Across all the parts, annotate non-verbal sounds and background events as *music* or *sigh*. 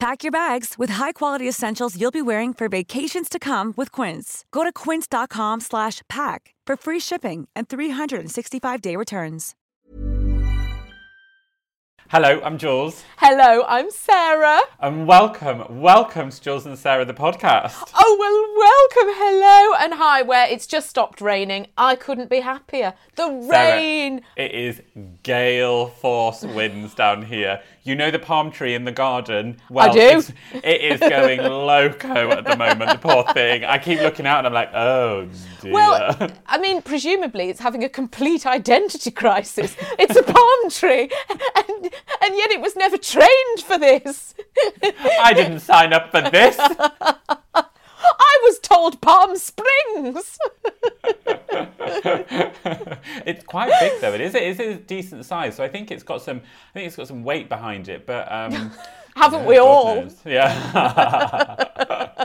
Pack your bags with high-quality essentials you'll be wearing for vacations to come with Quince. Go to quince.com slash pack for free shipping and 365-day returns. Hello, I'm Jules, Hello, I'm Sarah. and welcome, welcome to Jules and Sarah the podcast. Oh, well, welcome, hello, and hi, where it's just stopped raining. I couldn't be happier. The Sarah, rain. it is gale force winds down here. You know the palm tree in the garden? Well, do. It's, it is going loco at the moment, the poor thing. I keep looking out and I'm like, oh dear. Well, I mean, presumably it's having a complete identity crisis. It's a palm tree, and, and yet it was never trained for this. I didn't sign up for this. *laughs* I was told Palm Springs. *laughs* it's quite big though. It is. It is a decent size. So I think it's got some. I think it's got some weight behind it. But um, *laughs* Haven't we God all? knows. Yeah. *laughs*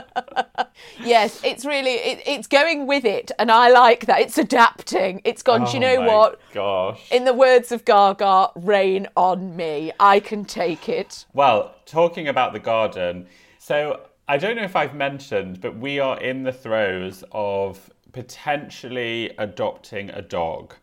Yes, it's really it, it's going with it, and I like that. It's adapting. It's gone. Do you know Oh my what? Gosh. In the words of Gaga, rain on me. I can take it. Well, talking about the garden, so I don't know if I've mentioned, but we are in the throes of potentially adopting a dog.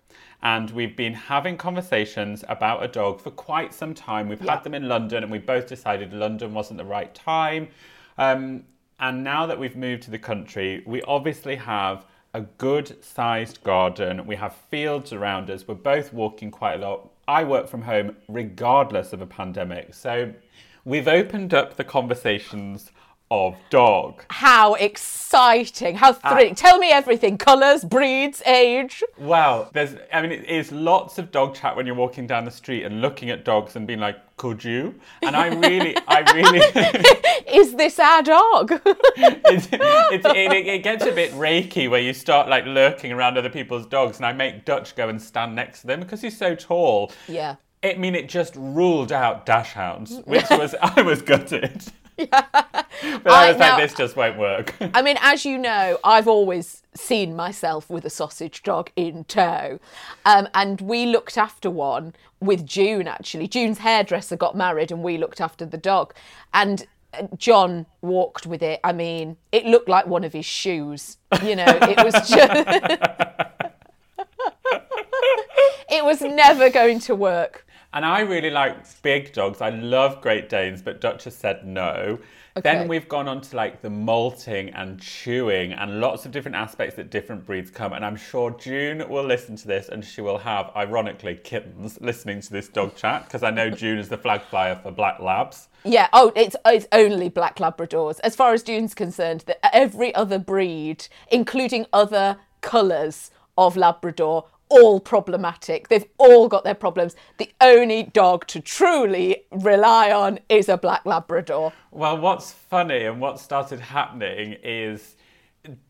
And we've been having conversations about a dog for quite some time. We've Yeah. had them in London, and we both decided London wasn't the right time. Um, and now that we've moved to the country, we obviously have a good sized garden. We have fields around us. We're both walking quite a lot. I work from home regardless of a pandemic. So we've opened up the conversations of dog. How exciting! How Ah. thrilling! Tell me everything: colours, breeds, age. Wow, there's I mean it is lots of dog chat when you're walking down the street and looking at dogs and being like, could you? And I really I really *laughs* Is this our dog? *laughs* it's, it's, it, it gets a bit rakey where you start like lurking around other people's dogs and I make Dutch go and stand next to them because he's so tall. yeah. I mean, it just ruled out dachshunds, which was I was gutted. *laughs* but I I- was now- like, this just won't work. I mean, as you know, I've always seen myself with a sausage dog in tow. Um, and we looked after one with June, actually. June's hairdresser got married and we looked after the dog. And uh, John walked with it. I mean, it looked like one of his shoes. You know, it was just. *laughs* it was never going to work. And I really like big dogs. I love Great Danes, but Duchess said no. Okay. Then we've gone on to like the molting and chewing and lots of different aspects that different breeds come. And I'm sure June will listen to this and she will have, ironically, kittens listening to this dog chat because I know June is the flag flyer for Black Labs. Yeah. Oh, it's it's only black Labradors. As far as June's concerned, that every other breed, including other colours of Labrador, all problematic. They've all got their problems. The only dog to truly rely on is a black Labrador. Well, what's funny and what started happening is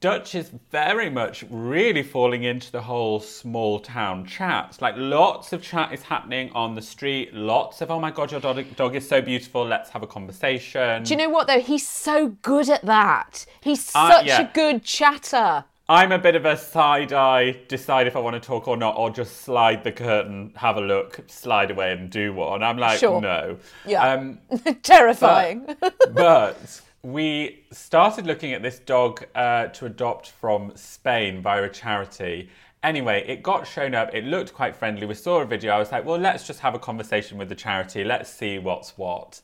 Dutch is very much really falling into the whole small town chat. Like lots of chat is happening on the street. Lots of oh my god, your dog, dog is so beautiful. Let's have a conversation. Do you know what though? He's so good at that. He's Uh, such yeah. a good chatter. I'm a bit of a side eye, decide if I want to talk or not, or just slide the curtain, have a look, slide away and do one. I'm like, Sure. no. Yeah. Um, *laughs* Terrifying. but we started looking at this dog uh, to adopt from Spain via a charity. Anyway, it got shown up. It looked quite friendly. We saw a video. I was like, well, let's just have a conversation with the charity. Let's see what's what.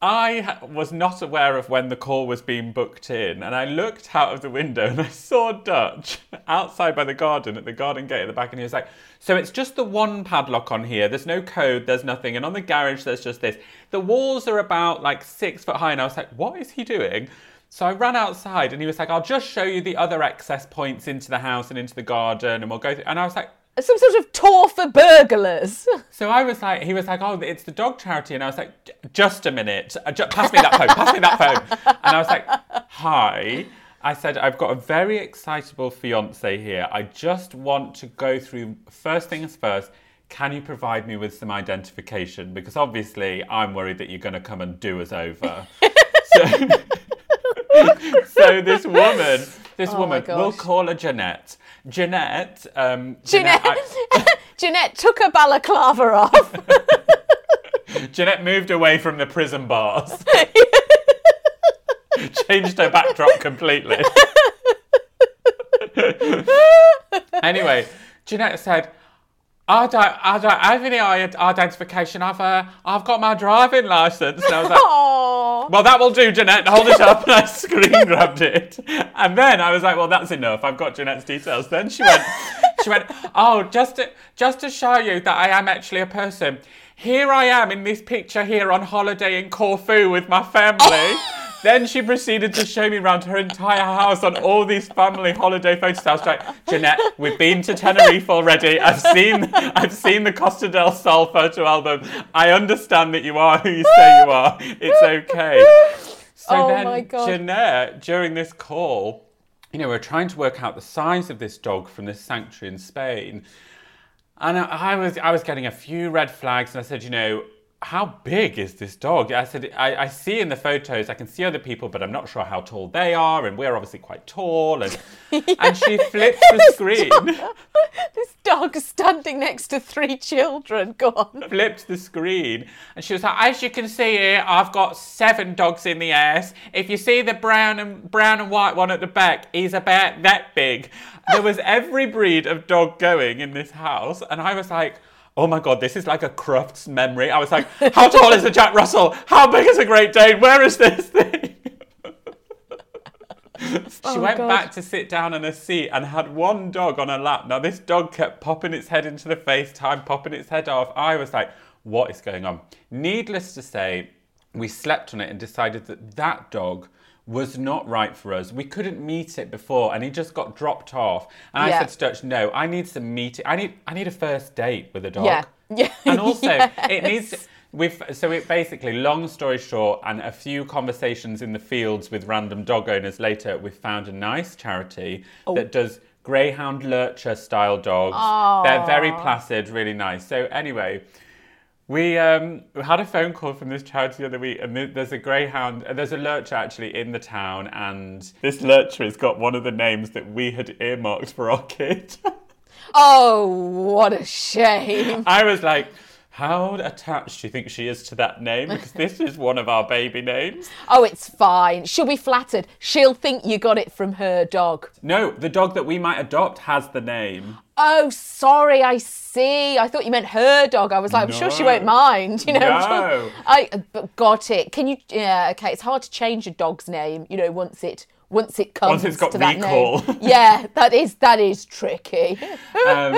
I was not aware of when the call was being booked in, and I looked out of the window and I saw Dutch outside by the garden at the garden gate at the back, and he was like, "So it's just the one padlock on here. There's no code. There's nothing, and on the garage there's just this. The walls are about like six foot high." And I was like, "What is he doing?" So I ran outside, and he was like, "I'll just show you the other access points into the house and into the garden, and we'll go." Through. And I was like, Some sort of tour for burglars. *laughs* so I was like, he was like, oh, it's the dog charity, and I was like, just a minute, Uh, ju- pass me that phone, pass me that phone, and I was like, hi. I said, I've got a very excitable fiance here. I just want to go through first things first. Can you provide me with some identification? Because obviously, I'm worried that you're going to come and do us over. *laughs* so, *laughs* so this woman, this Oh woman, we'll call her Jeanette. Jeanette, um, Jeanette, I- Jeanette *laughs* took her balaclava off. *laughs* Jeanette moved away from the prison bars. *laughs* Changed her backdrop completely. anyway, Jeanette said, I don't, I don't have any identification. I've, uh, I've got my driving license. And I was like, Aww. Well, that will do, Jeanette. Hold it up. *laughs* And I screen grabbed it. And then I was like, well, that's enough. I've got Jeanette's details. Then she went, she went, oh, just to, just to show you that I am actually a person. Here I am in this picture here on holiday in Corfu with my family. *laughs* Then she proceeded to show me around her entire house on all these family holiday photos. I was like, Jeanette, we've been to Tenerife already. I've seen, I've seen the Costa del Sol photo album. I understand that you are who you say you are. It's okay. So Oh then my God. Jeanette, during this call, you know, we're trying to work out the size of this dog from this sanctuary in Spain. And I, I was I was getting a few red flags, and I said, you know, how big is this dog? I said, I, I see in the photos, I can see other people, but I'm not sure how tall they are, and we're obviously quite tall. And *laughs* and she flipped the screen, This dog standing next to three children. Go on. flipped the screen, and she was like, as you can see here, I've got seven dogs in the ass. If you see the brown and brown and white one at the back, he's about that big. There was every breed of dog going in this house, and I was like. Oh my god, this is like a Crufts memory. I was like, how tall is a Jack Russell? How big is a Great Dane? Where is this thing? *laughs* she Oh, went God. back to sit down on a seat and had one dog on her lap. Now, this dog kept popping its head into the FaceTime, popping its head off. I was like, what is going on? Needless to say, we slept on it and decided that that dog was not right for us. We couldn't meet it before, and he just got dropped off. And Yeah. I said to Dutch, "No, I need some meeting. I need, I need a first date with a dog." Yeah. Yeah. *laughs* And also, it needs. We've so it basically, long story short, and a few conversations in the fields with random dog owners later, we found a nice charity Oh. that does greyhound lurcher style dogs. They're very placid, really nice. So anyway. We um, had a phone call from this charity the other week, and there's a greyhound, uh, there's a lurcher actually in the town, and this lurcher has got one of the names that we had earmarked for our kid. *laughs* Oh, what a shame. I was like, how attached do you think she is to that name? Because this is one of our baby names. Oh, it's fine. She'll be flattered. She'll think you got it from her dog. No, the dog that we might adopt has the name. Oh, sorry, I see. I thought you meant her dog. I was like, I'm sure she won't mind. You know, No. *laughs* I got it. Can you? Yeah, okay. It's hard to change a dog's name. You know, once it once it comes Once it's got to that name. Yeah, that is that is tricky. *laughs* Um,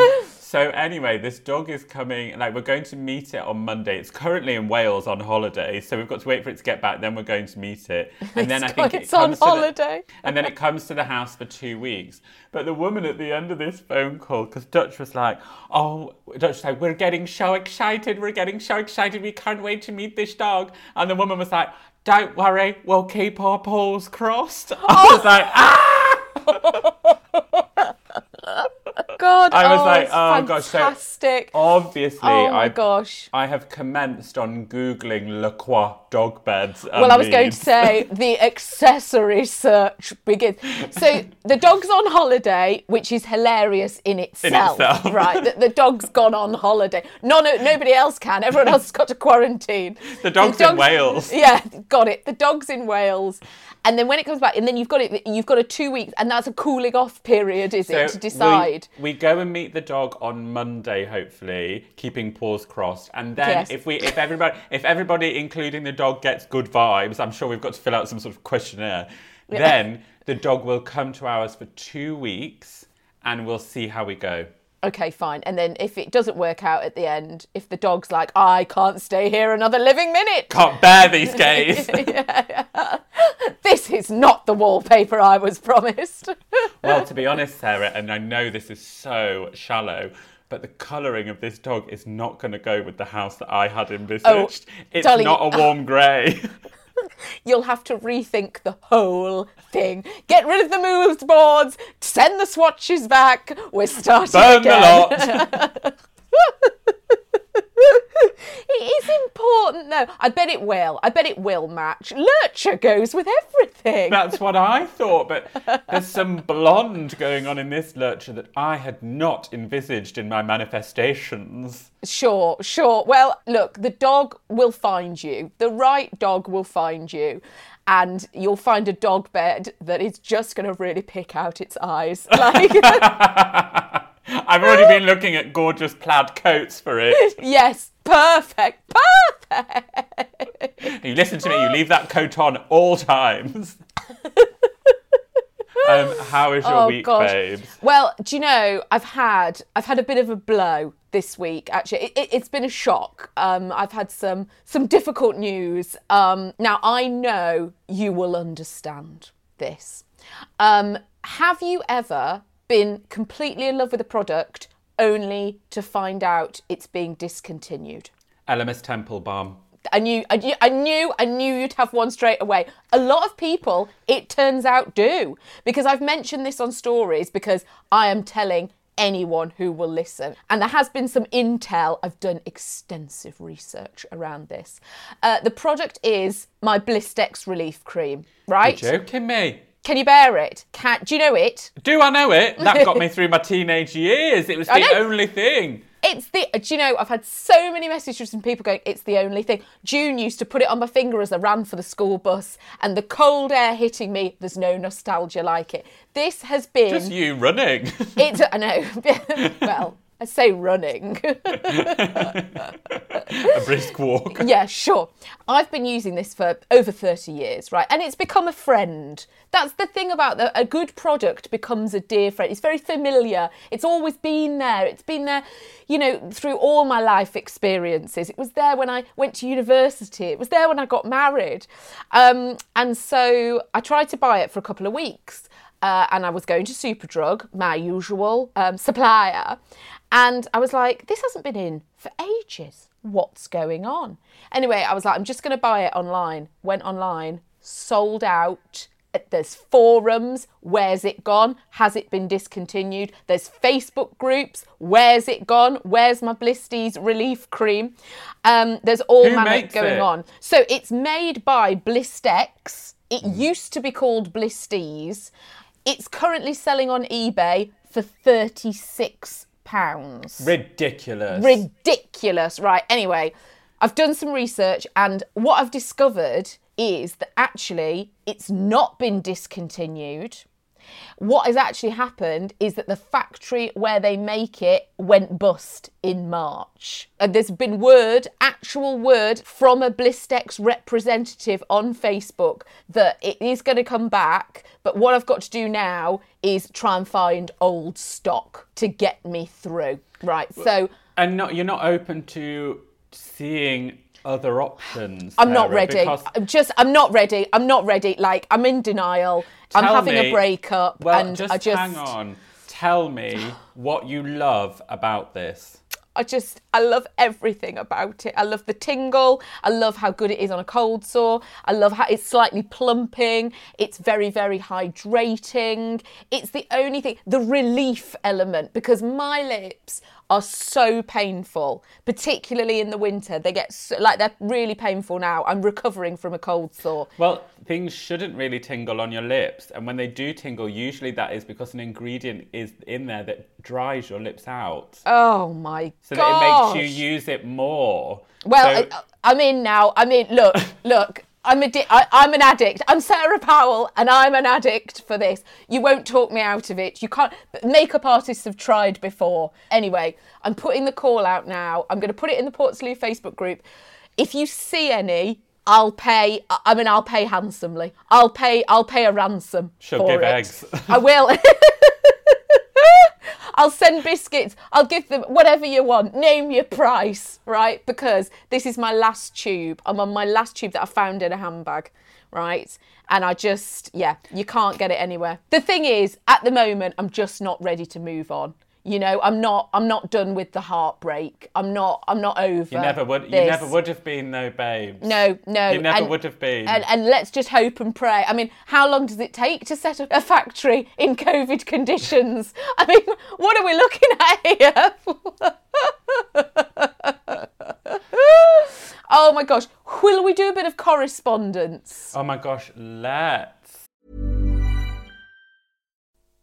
so anyway, this dog is coming. Like we're going to meet it on Monday. It's currently in Wales on holiday, so we've got to wait for it to get back. Then we're going to meet it, *laughs* and then It's I think got- it it's on to the- holiday. *laughs* and then it comes to the house for two weeks. But the woman at the end of this phone call, because Dutch was like, "Oh, Dutch was like, we're getting so excited. We're getting so excited. We can't wait to meet this dog." And the woman was like, "Don't worry, we'll keep our paws crossed." *laughs* I was like, "Ah!" God, I was oh, like, oh gosh, so fantastic. obviously, oh my I, gosh. I have commenced on googling Le Croix dog beds. Well, I was going to say the accessory search begins. So *laughs* the dog's on holiday, which is hilarious in itself, itself. *laughs* right? The, the dog's gone on holiday. No, no, nobody else can. Everyone else has got to quarantine. The dog's in Wales. Yeah, got it. The dog's in Wales, and then when it comes back, and then you've got it. You've got a two weeks, and that's a cooling off period, is it, to we- decide? We, go and meet the dog on Monday, hopefully, keeping paws crossed. And then Yes. if we if everybody if everybody, including the dog, gets good vibes, I'm sure we've got to fill out some sort of questionnaire. Then the dog will come to ours for two weeks and we'll see how we go. Okay, fine. And then if it doesn't work out at the end, if the dog's like, I can't stay here another living minute. Can't bear these *laughs* gays. *laughs* This is not the wallpaper I was promised. *laughs* well, to be honest, Sarah, and I know this is so shallow, but the colouring of this dog is not going to go with the house that I had envisaged. Oh, it's darling, not a oh. warm grey. *laughs* You'll have to rethink the whole thing. Get rid of the mood boards, send the swatches back. We're starting Burn the again. lot. *laughs* It is I bet it will. I bet it will match. Lurcher goes with everything. That's what I thought, but there's some blonde going on in this lurcher that I had not envisaged in my manifestations. Sure, sure. Well, look, the dog will find you. The right dog will find you. And you'll find a dog bed that is just going to really pick out its eyes. *laughs* Like, *laughs* I've already been looking at gorgeous plaid coats for it. *laughs* yes, perfect, perfect. You listen to me, you leave that coat on all times. *laughs* um, how is your Oh, week, gosh. babes? Well, do you know I've had I've had a bit of a blow this week. Actually, it, it, has been a shock. Um, I've had some some difficult news. Um, now I know you will understand this. Um, have you ever been completely in love with a product only to find out it's being discontinued? LMS Temple Balm. I knew, I knew, I knew, I knew you'd have one straight away. A lot of people, it turns out, do because I've mentioned this on stories because I am telling anyone who will listen. And there has been some intel. I've done extensive research around this. Uh, the product is my Blistex Relief Cream, right? You're joking me. Can you bear it? Can, do you know it? Do I know it? That got me *laughs* through my teenage years. It was the know. only thing. It's the. Do you know? I've had so many messages from people going. It's the only thing. June used to put it on my finger as I ran for the school bus, and the cold air hitting me. There's no nostalgia like it. This has been. Just you running. It's. I know. *laughs* well, I say running. *laughs* a brisk walk. yeah, sure. I've been using this for over 30 years, right? And it's become a friend. That's the thing about the, a good product becomes a dear friend. It's very familiar. It's always been there. It's been there, you know, through all my life experiences. It was there when I went to university. It was there when I got married. Um, and so I tried to buy it for a couple of weeks. Uh, and I was going to Superdrug, my usual um, supplier. And I was like, this hasn't been in for ages. What's going on? Anyway, I was like, I'm just going to buy it online. Went online, sold out. There's forums. Where's it gone? Has it been discontinued? There's Facebook groups. Where's it gone? Where's my Blisties relief cream? Um, there's all Who manner going it? on. So it's made by Blistex. It used to be called Blisties. It's currently selling on eBay for thirty-six pounds Ridiculous. ridiculous. Right. Anyway, I've done some research, and what I've discovered is that actually it's not been discontinued. What has actually happened is that the factory where they make it went bust in March. And there's been word, actual word from a Blistex representative on Facebook that it is going to come back. But what I've got to do now is try and find old stock to get me through. Right. So and not you're not open to seeing other options. I'm not ready. I'm just I'm not ready. I'm not ready. Like I'm in denial. I'm having me- a breakup Well, and just, I just hang on. Tell me what you love about this. I just, I love everything about it. I love the tingle. I love how good it is on a cold sore. I love how it's slightly plumping. It's very, very hydrating. It's the only thing, the relief element, because my lips are so painful, particularly in the winter. They get so, like they're really painful now. I'm recovering from a cold sore. Well, things shouldn't really tingle on your lips, and when they do tingle, usually that is because an ingredient is in there that dries your lips out. Oh my so god! that it makes you use it more. Well, So- I, I'm in now. I mean, look, *laughs* look. I'm a di- I, I'm an addict. I'm Sarah Powell, and I'm an addict for this. You won't talk me out of it. You can't. Makeup artists have tried before. Anyway, I'm putting the call out now. I'm going to put it in the Portslade Facebook group. If you see any, I'll pay. I I mean, I'll pay handsomely. I'll pay. I'll pay a ransom She'll give it. eggs. I will. *laughs* *laughs* I'll send biscuits. I'll give them whatever you want. Name your price, right? Because this is my last tube. I'm on my last tube that I found in a handbag, right? And I just, yeah, you can't get it anywhere. The thing is, at the moment, I'm just not ready to move on. You know, I'm not. I'm not done with the heartbreak. I'm not. I'm not over. you never would. You never would have been, though, babes. No, no. You never and- would have been. And, and let's just hope and pray. I mean, how long does it take to set up a factory in COVID conditions? I mean, what are we looking at here? *laughs* oh my gosh. Will we do a bit of correspondence? oh my gosh, let's.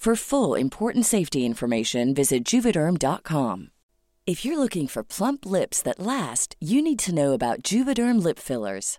For full important safety information, visit juvederm.com. If you're looking for plump lips that last, you need to know about Juvederm lip fillers.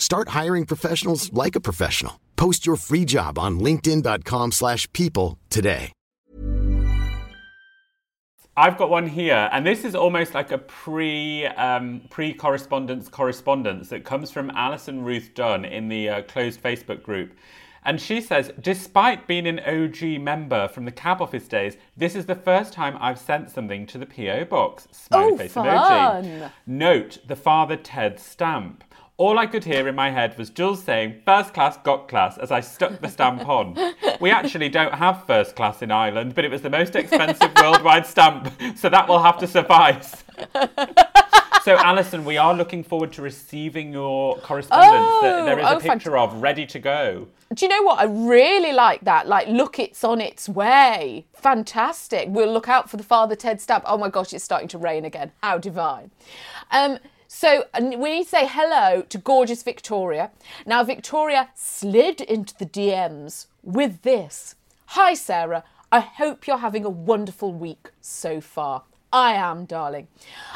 Start hiring professionals like a professional. Post your free job on linkedin.com/people slash people today. I've got one here, and this is almost like a pre um, pre correspondence correspondence that comes from Alison Ruth Dunn in the uh, closed Facebook group. And she says, despite being an OG member from the cab office days, this is the first time I've sent something to the PO box. Smiley Oh, face fun. emoji. Note the Father Ted stamp. All I could hear in my head was Jules saying, first class, got class, as I stuck the stamp on. We actually don't have first class in Ireland, but it was the most expensive *laughs* worldwide stamp, so that will have to suffice. so, Alison, we are looking forward to receiving your correspondence that there is Oh, a oh, picture of ready to go. Do you know what? I really like that. Like, look, it's on its way. Fantastic. We'll look out for the Father Ted stamp. Oh my gosh, it's starting to rain again. How divine. Um, so we need to say hello to gorgeous Victoria. Now, Victoria slid into the DMs with this Hi, Sarah. I hope you're having a wonderful week so far. I am, darling.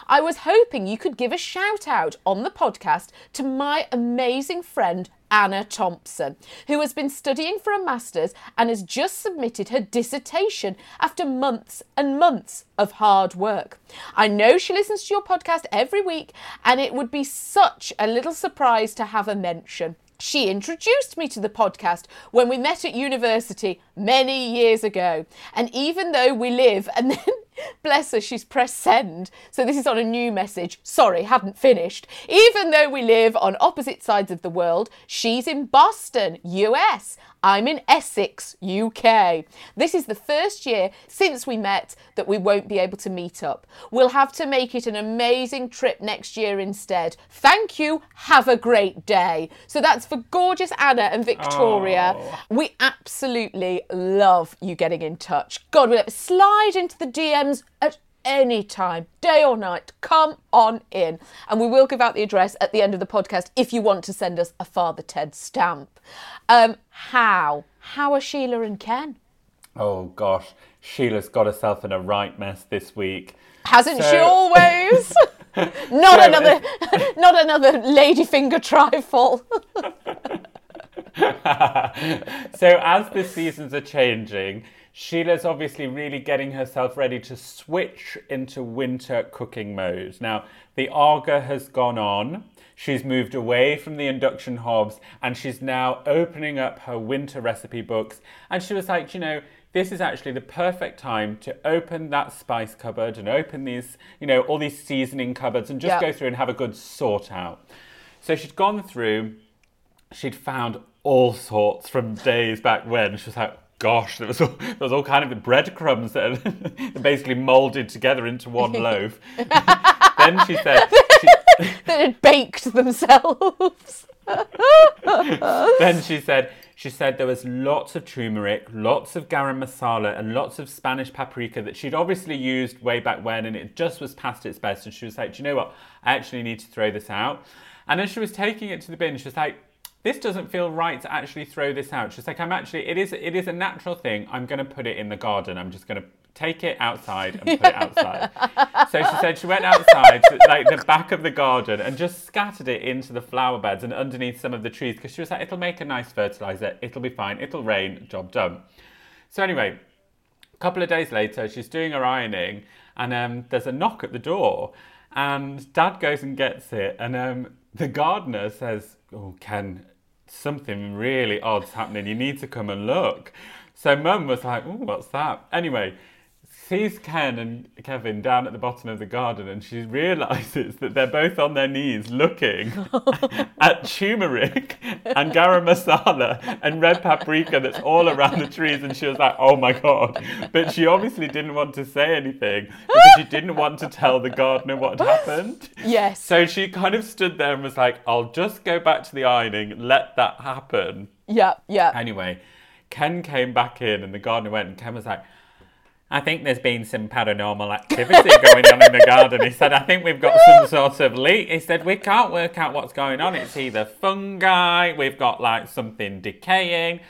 I was hoping you could give a shout out on the podcast to my amazing friend Anna Thompson, who has been studying for a master's and has just submitted her dissertation after months and months of hard work. I know she listens to your podcast every week, and it would be such a little surprise to have a mention. She introduced me to the podcast when we met at university many years ago. And even though we live, *laughs* and then, *laughs* bless her, she's pressed send. So this is on a new message. Sorry, haven't finished. Even though we live on opposite sides of the world, she's in Boston, US. I'm in Essex, UK. This is the first year since we met that we won't be able to meet up. We'll have to make it an amazing trip next year instead. Thank you. Have a great day. So that's for gorgeous Anna and Victoria. We absolutely love you getting in touch. God, we'll slide into the At any time, day or night. Come on in. And we will give out the address at the end of the podcast if you want to send us a Father Ted stamp. Um, how? How are Sheila and Ken? Oh gosh, Sheila's got herself in a right mess this week. Hasn't she always? *laughs* *laughs* not So- another, *laughs* not another ladyfinger trifle. so as the seasons are changing, Sheila's obviously really getting herself ready to switch into winter cooking mode. Now, the Aga has gone on. She's moved away from the induction hobs and she's now opening up her winter recipe books. And she was like, you know, this is actually the perfect time to open that spice cupboard and open these, you know, all these seasoning cupboards and just Yeah. go through and have a good sort out. So she'd gone through she'd found all sorts from days back when. She was like, gosh, there was all, there was all kind of breadcrumbs that *laughs* had basically molded together into one *laughs* loaf. *laughs* then she said, she, that had baked themselves. then she said, she said there was lots of turmeric, lots of garam masala, and lots of Spanish paprika that she'd obviously used way back when, and it just was past its best. And she was like, "Do you know what? I actually need to throw this out." And as she was taking it to the bin, she was like, "This doesn't feel right to actually throw this out." She's like, "I'm actually, it is, it is a natural thing. I'm going to put it in the garden. I'm just going to." Take it outside and put it outside. *laughs* so she said she went outside to like the back of the garden and just scattered it into the flower beds and underneath some of the trees because she was like, it'll make a nice fertilizer, it'll be fine, it'll rain, job done. So anyway, a couple of days later, she's doing her ironing, and um, there's a knock at the door, and Dad goes and gets it, and um, the gardener says, "Oh, Ken, something really odd's happening. You need to come and look." So Mum was like, "Oh, what's that?" Anyway. Sees Ken and Kevin down at the bottom of the garden, and she realizes that they're both on their knees looking *laughs* at turmeric and garam masala and red paprika that's all around the trees. And she was like, oh my God. But she obviously didn't want to say anything because she didn't want to tell the gardener what had happened. Yes. So she kind of stood there and was like, I'll just go back to the ironing, let that happen. Yeah, yeah. Anyway, Ken came back in and the gardener went and Ken was like, I think there's been some paranormal activity going on in the garden. He said, I think we've got some sort of leak. He said, we can't work out what's going on. It's either fungi, we've got like something decaying.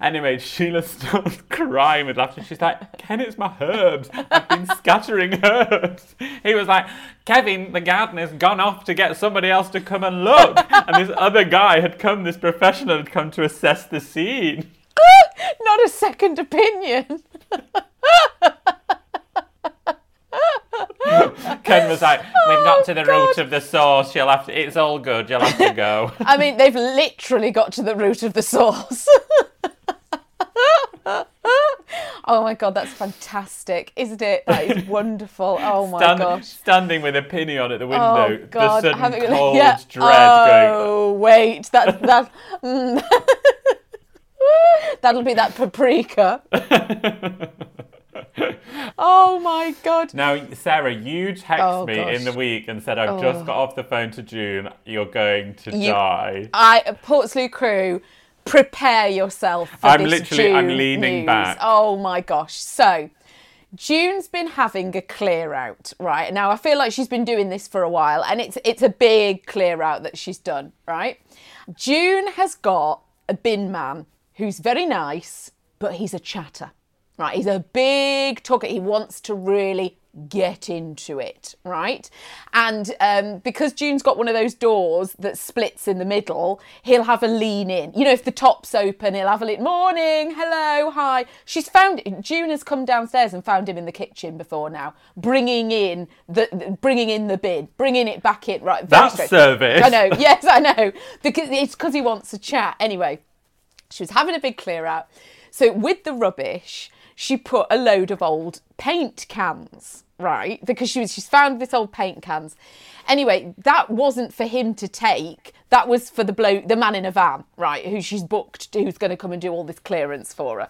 Anyway, *laughs* Sheila starts crying with laughter. She's like, Ken, it's my herbs. I've been scattering *laughs* herbs. He was like, Kevin, the gardener's gone off to get somebody else to come and look. And this other guy had come, this professional had come to assess the scene. *laughs* Not a second opinion. Ken was like, "We've got to the Oh, God. root of the source. You'll have to. It's all good. You'll have to go." *laughs* I mean, they've literally got to the root of the source. *laughs* Oh my god, that's fantastic, isn't it? That is *laughs* wonderful. Oh my Stand- gosh. Standing with a penny on at the window, Oh god, the sudden having- cold yeah. dread going. Oh wait, that that. mm. *laughs* That'll be that paprika. *laughs* oh my god. Now, Sarah, you texted Oh, me gosh. in the week and said, I've oh. just got off the phone to June. You're going to You- die. I Portslade crew, prepare yourself for I'm this literally- I'm leaning news. back. Oh my gosh. So June's been having a clear out, right? Now I feel like she's been doing this for a while and it's it's a big clear out that she's done, right? June has got a bin man who's very nice, but he's a chatter. Right? He's a big talker. He wants to really get into it, right? And um, because June's got one of those doors that splits in the middle, he'll have a lean in. You know, if the top's open, he'll have a little Morning, hello, hi. She's found June has come downstairs and found him in the kitchen before now, bringing in the, bringing in the bin, bringing it back in. Right, That's service. I know. Yes, I know. Because it's because he wants to chat. Anyway, she was having a big clear out. So with the rubbish, she put a load of old paint cans, right? Because she was she's found this old paint cans. Anyway, that wasn't for him to take. That was for the bloke, the man in a van, right? Who she's booked, who's going to come and do all this clearance for her.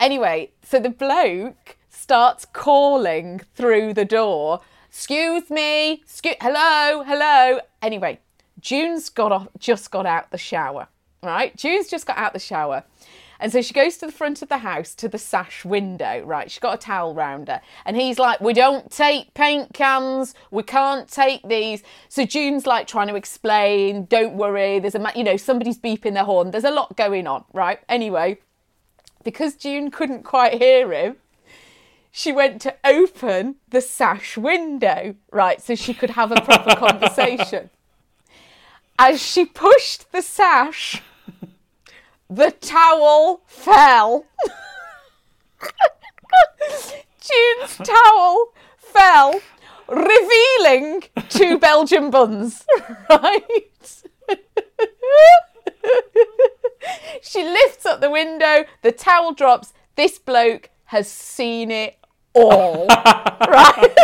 Anyway, so the bloke starts calling through the door. Excuse me, hello, hello. Anyway, June's got off, just got out the shower, right? June's just got out the shower. And so she goes to the front of the house to the sash window, right? She's got a towel round her. And he's like, We don't take paint cans. We can't take these. So June's like trying to explain, Don't worry. There's a, ma- you know, somebody's beeping their horn. There's a lot going on, right? Anyway, because June couldn't quite hear him, she went to open the sash window, right? So she could have a proper *laughs* conversation. As she pushed the sash, the towel fell. June's towel fell, revealing two Belgian buns, right? she lifts up the window, the towel drops. This bloke has seen it all, right?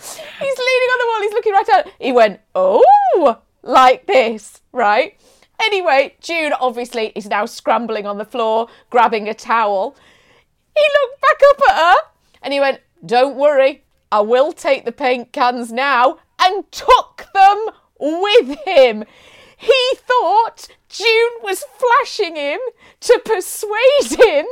he's leaning on the wall, he's looking right at it. He went, oh, like this, right? Anyway, June obviously is now scrambling on the floor, grabbing a towel. He looked back up at her and he went, Don't worry, I will take the paint cans now, and took them with him. He thought June was flashing him to persuade him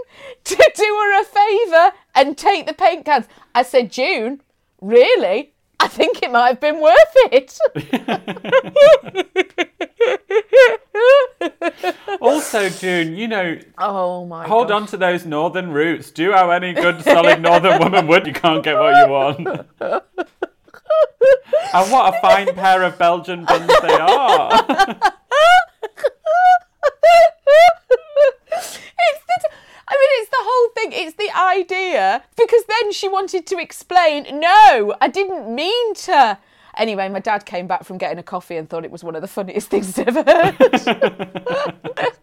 to do her a favour and take the paint cans. I said, June, really? I think it might have been worth it. *laughs* Also, June, you know, oh my hold gosh. on to those northern roots. Do how any good, solid northern woman would. You can't get what you want. *laughs* and what a fine pair of Belgian buns they are. *laughs* it's mean, it's the whole thing. It's the idea because then she wanted to explain. No, I didn't mean to. Anyway, my dad came back from getting a coffee and thought it was one of the funniest *laughs* things he'd ever heard. *laughs*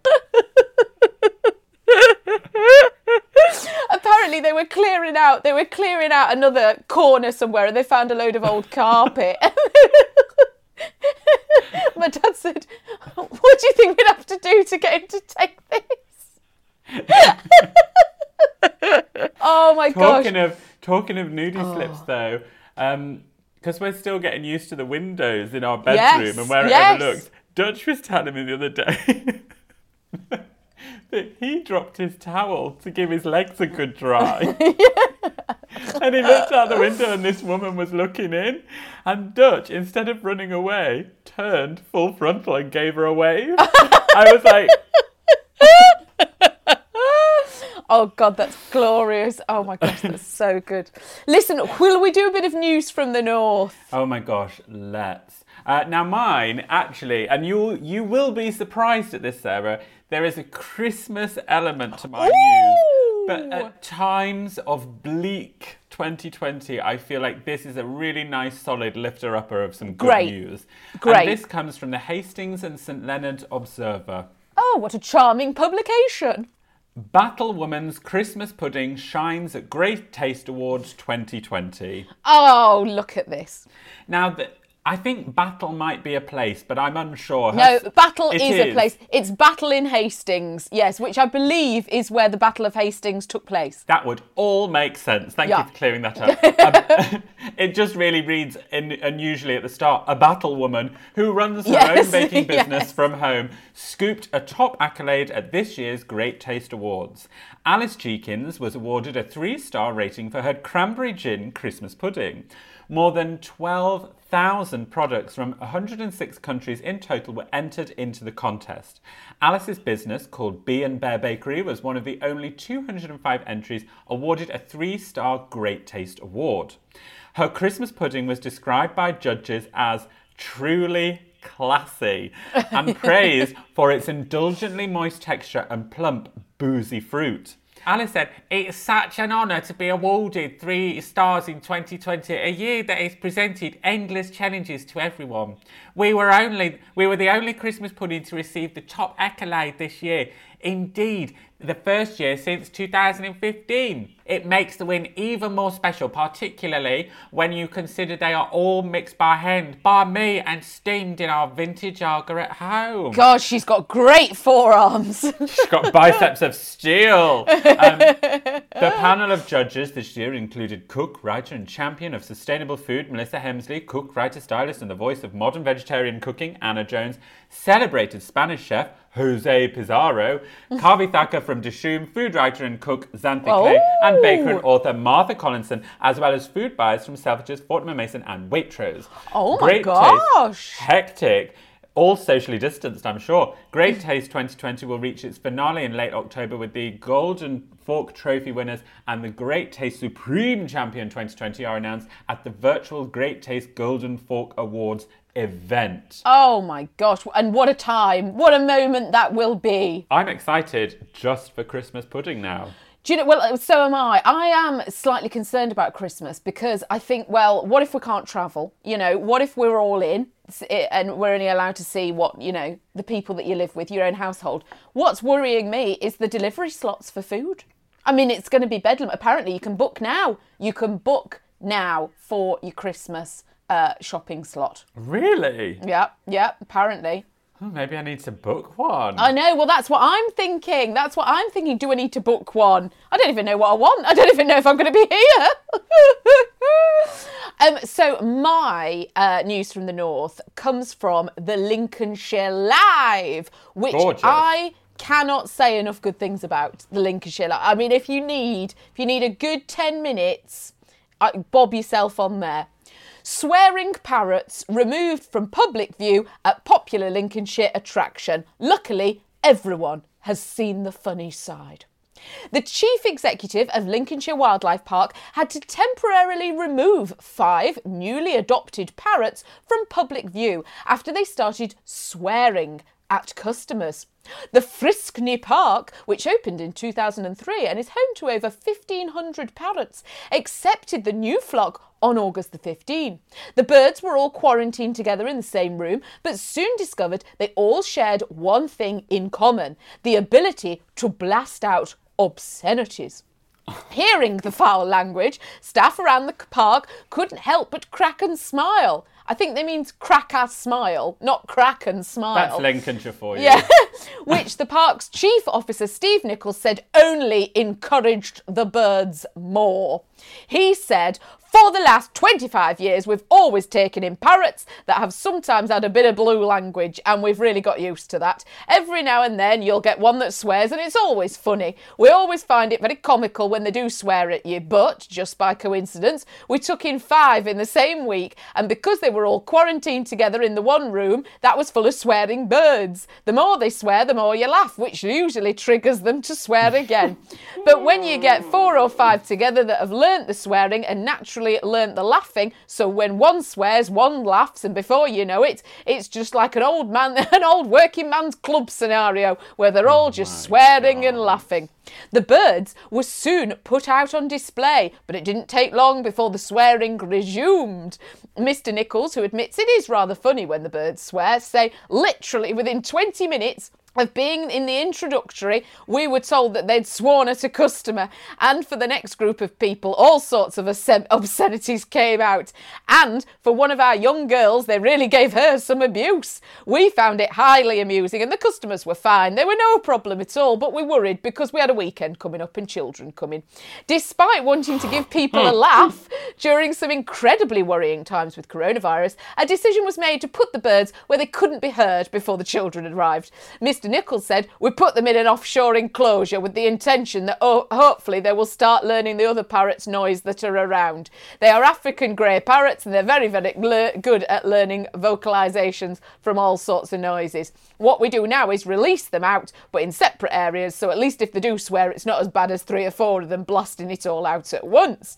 Apparently, they were clearing out. They were clearing out another corner somewhere, and they found a load of old carpet. *laughs* my dad said, "What do you think we'd have to do to get him to take this?" *laughs* oh my gosh! talking of talking of nudie oh. slips, though, um, because we're still getting used to the windows in our bedroom Yes, and where yes. it overlooks. Dutch was telling me the other day. *laughs* that He dropped his towel to give his legs a good dry. *laughs* and he looked out the window and this woman was looking in. And Dutch, instead of running away, turned full frontal and gave her a wave. I was like, Oh God, that's glorious! Oh my gosh, that's so good. Listen, will we do a bit of news from the north? Oh my gosh, let's. Uh, now mine actually, and you you will be surprised at this, Sarah. There is a Christmas element to my news, but at times of bleak 2020, I feel like this is a really nice, solid lifter upper of some good Great. news. Great. And this comes from the Hastings and St Leonard Observer. Oh, what a charming publication! Battle Woman's Christmas Pudding shines at Great Taste Awards 2020. Oh, look at this. Now, the, I think Battle might be a place, but I'm unsure. No, Has- Battle is, a place. It's Battle in Hastings, yes, which I believe is where the Battle of Hastings took place. That would all make sense. Thank Yeah. you for clearing that up. Um, *laughs* *laughs* it just really reads in, unusually at the start. A battle woman who runs her Yes, own *laughs* baking business yes. from home scooped a top accolade at this year's Great Taste Awards. Alice Cheekins was awarded a three star rating for her cranberry gin Christmas pudding. More than 12,000 products from 106 countries in total were entered into the contest. Alice's business, called Bee and Bear Bakery, was one of the only 205 entries awarded a three star Great Taste Award. Her Christmas pudding was described by judges as truly classy and *laughs* praised for its indulgently moist texture and plump, boozy fruit. Alice said, It's such an honour to be awarded three stars in 2020, a year that has presented endless challenges to everyone. We were only we were the only Christmas pudding to receive the top accolade this year. Indeed, the first year since 2015. It makes the win even more special, particularly when you consider they are all mixed by hand by me and steamed in our vintage Aga at home. God, she's got great forearms. *laughs* She's got biceps of steel. *laughs* Um, the panel of judges this year included cook, writer, and champion of sustainable food Melissa Hemsley, cook, writer, stylist, and the voice of modern vegetarian cooking Anna Jones, celebrated Spanish chef Jose Pizarro, *laughs* Kavi Thakrar from Dishoom, food writer and cook Xanthe Clay, oh! and baker and author Martha Collison, as well as food buyers from Selfridges, Fortnum & Mason, and Waitrose. Oh my gosh. Taste, hectic. All socially distanced, I'm sure. Great Taste 2020 will reach its finale in late October with the Golden Fork Trophy winners and the Great Taste Supreme Champion 2020 are announced at the virtual Great Taste Golden Fork Awards event. oh my gosh, and what a time. What a moment that will be. I'm excited just for Christmas pudding now. Do you know? Well, so am I. I am slightly concerned about Christmas because I think, well, what if we can't travel? You know, what if we're all in eh, and we're only allowed to see what you know the people that you live with, your own household? What's worrying me is the delivery slots for food. I mean, it's going to be bedlam. Apparently, you can book now. You can book now for your Christmas uh, shopping slot. Really? Yeah, yeah. Apparently. Oh, maybe I need to book one. I know. Well, that's what I'm thinking. That's what I'm thinking. Do I need to book one? I don't even know what I want. I don't even know if I'm going to be here. *laughs* um, so my uh, news from the north comes from the Lincolnshire Live, which Gorgeous. I cannot say enough good things about the Lincolnshire Live. I mean, if you need, if you need a good ten minutes, bob yourself on there. Swearing parrots removed from public view at popular Lincolnshire attraction. Luckily, everyone has seen the funny side. The chief executive of Lincolnshire Wildlife Park had to temporarily remove five newly adopted parrots from public view after they started swearing at customers. The Friskney Park, which opened in 2003 and is home to over 1,500 parrots, accepted the new flock on August the 15th. The birds were all quarantined together in the same room, but soon discovered they all shared one thing in common the ability to blast out obscenities. Hearing the foul language, staff around the park couldn't help but crack and smile. I think they means crack ass smile, not crack and smile. That's Lincolnshire for you. Yeah, *laughs* which the park's chief officer Steve Nichols said only encouraged the birds more. He said, for the last 25 years, we've always taken in parrots that have sometimes had a bit of blue language, and we've really got used to that. Every now and then, you'll get one that swears, and it's always funny. We always find it very comical when they do swear at you, but just by coincidence, we took in five in the same week, and because they were all quarantined together in the one room, that was full of swearing birds. The more they swear, the more you laugh, which usually triggers them to swear again. but when you get four or five together that have learnt the swearing and naturally learnt the laughing, so when one swears, one laughs, and before you know it, it's just like an old man, *laughs* an old working man's club scenario where they're all oh just swearing and laughing. The birds were soon put out on display, but it didn't take long before the swearing resumed. Mr. Nichols, who admits it is rather funny when the birds swear, say literally within 20 minutes, of being in the introductory, we were told that they'd sworn at a customer, and for the next group of people, all sorts of obscenities came out. And for one of our young girls, they really gave her some abuse. We found it highly amusing, and the customers were fine. They were no problem at all, but we worried because we had a weekend coming up and children coming. Despite wanting to give people a laugh during some incredibly worrying times with coronavirus, a decision was made to put the birds where they couldn't be heard before the children arrived. Mr. Mr. Nichols said, We put them in an offshore enclosure with the intention that oh, hopefully they will start learning the other parrots' noise that are around. They are African grey parrots and they're very, very le- good at learning vocalisations from all sorts of noises. What we do now is release them out, but in separate areas, so at least if they do swear, it's not as bad as three or four of them blasting it all out at once.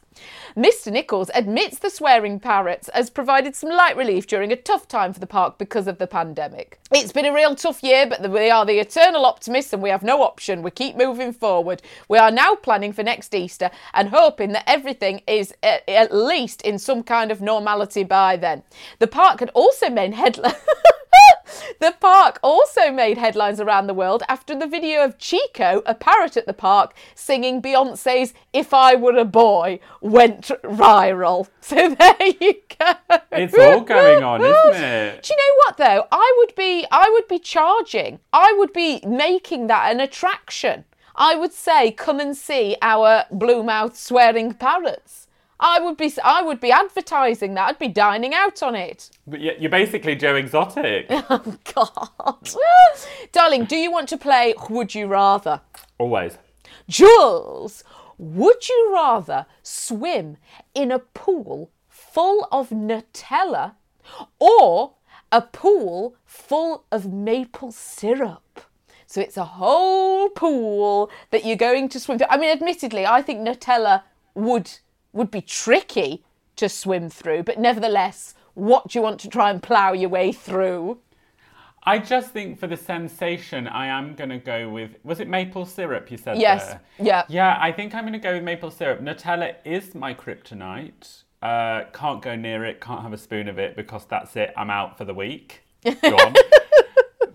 Mr. Nichols admits the swearing parrots has provided some light relief during a tough time for the park because of the pandemic. It's been a real tough year, but we are the eternal optimists and we have no option. We keep moving forward. We are now planning for next Easter and hoping that everything is at, at least in some kind of normality by then. The park had also made headlines. *laughs* The park also made headlines around the world after the video of Chico, a parrot at the park, singing Beyonce's If I Were a Boy went viral. *laughs* So there you go. It's all going on, *laughs* isn't it? Do you know what though? I would be I would be charging. I would be making that an attraction. I would say come and see our blue mouth swearing parrots. I would be I would be advertising that. I'd be dining out on it. But you're basically Joe Exotic. *laughs* oh God, *laughs* darling, do you want to play Would You Rather? Always. Jules, would you rather swim in a pool full of Nutella or a pool full of maple syrup? So it's a whole pool that you're going to swim through. I mean, admittedly, I think Nutella would would be tricky to swim through, but nevertheless, what do you want to try and plough your way through? I just think for the sensation, I am going to go with. Was it maple syrup you said? Yes. There? Yeah. Yeah, I think I'm going to go with maple syrup. Nutella is my kryptonite. Uh, can't go near it, can't have a spoon of it because that's it. I'm out for the week. *laughs* Gone.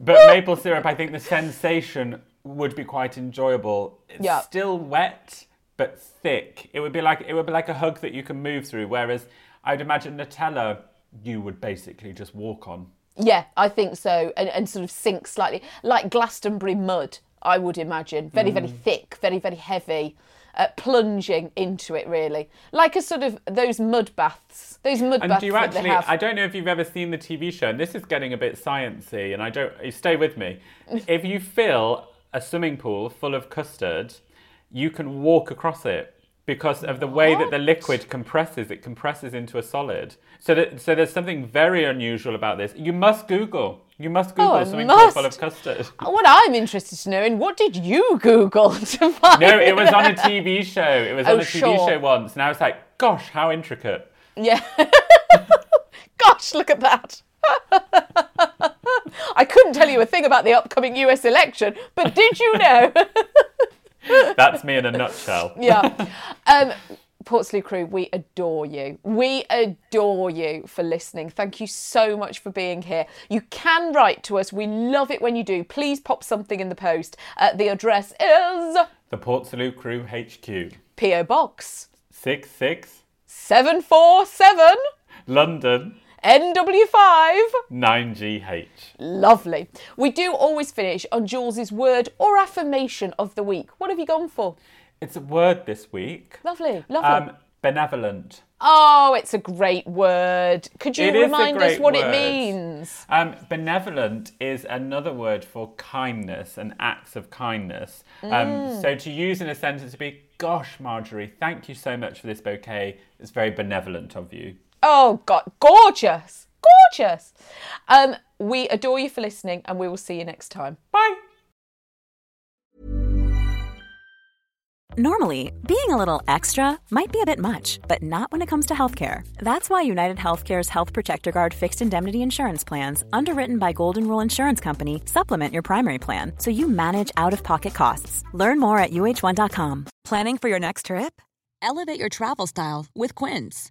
but maple syrup, I think the sensation would be quite enjoyable. It's yeah. still wet but thick. It would be like it would be like a hug that you can move through. Whereas I'd imagine Nutella, you would basically just walk on. Yeah, I think so, and, and sort of sink slightly like Glastonbury mud. I would imagine very, mm. very thick, very, very heavy. Uh, plunging into it really like a sort of those mud baths those mud and baths do you actually i don't know if you've ever seen the tv show and this is getting a bit sciency and i don't stay with me *laughs* if you fill a swimming pool full of custard you can walk across it because of the way that the liquid compresses. It compresses into a solid. So, that, so there's something very unusual about this. You must Google. You must oh, Google oh, something must. full of custard. What I'm interested to know, and what did you Google *laughs* to find? No, it was on a *laughs* TV show. It was oh, on a TV sure. show once, and I was like, "Gosh, how intricate!" Yeah. *laughs* Gosh, look at that. I couldn't tell you a thing about the upcoming US election, but did you know? That's me in a nutshell. *laughs* yeah. Um, Portslade crew, we adore you. We adore you for listening. Thank you so much for being here. You can write to us. We love it when you do. Please pop something in the post. Uh, the address is the Portslade Crew HQ, PO Box six six seven four seven, London. NW5 9GH. Lovely. We do always finish on Jules's word or affirmation of the week. What have you gone for? It's a word this week. Lovely, lovely. Um, benevolent. Oh, it's a great word. Could you it remind us what word. it means? Um, benevolent is another word for kindness and acts of kindness. Um, mm. So to use in a sentence to be, gosh, Marjorie, thank you so much for this bouquet. It's very benevolent of you. Oh, God, gorgeous, gorgeous. Um, we adore you for listening, and we will see you next time. Bye. Normally, being a little extra might be a bit much, but not when it comes to healthcare. That's why United Healthcare's Health Protector Guard fixed indemnity insurance plans, underwritten by Golden Rule Insurance Company, supplement your primary plan so you manage out of pocket costs. Learn more at uh1.com. Planning for your next trip? Elevate your travel style with Quince.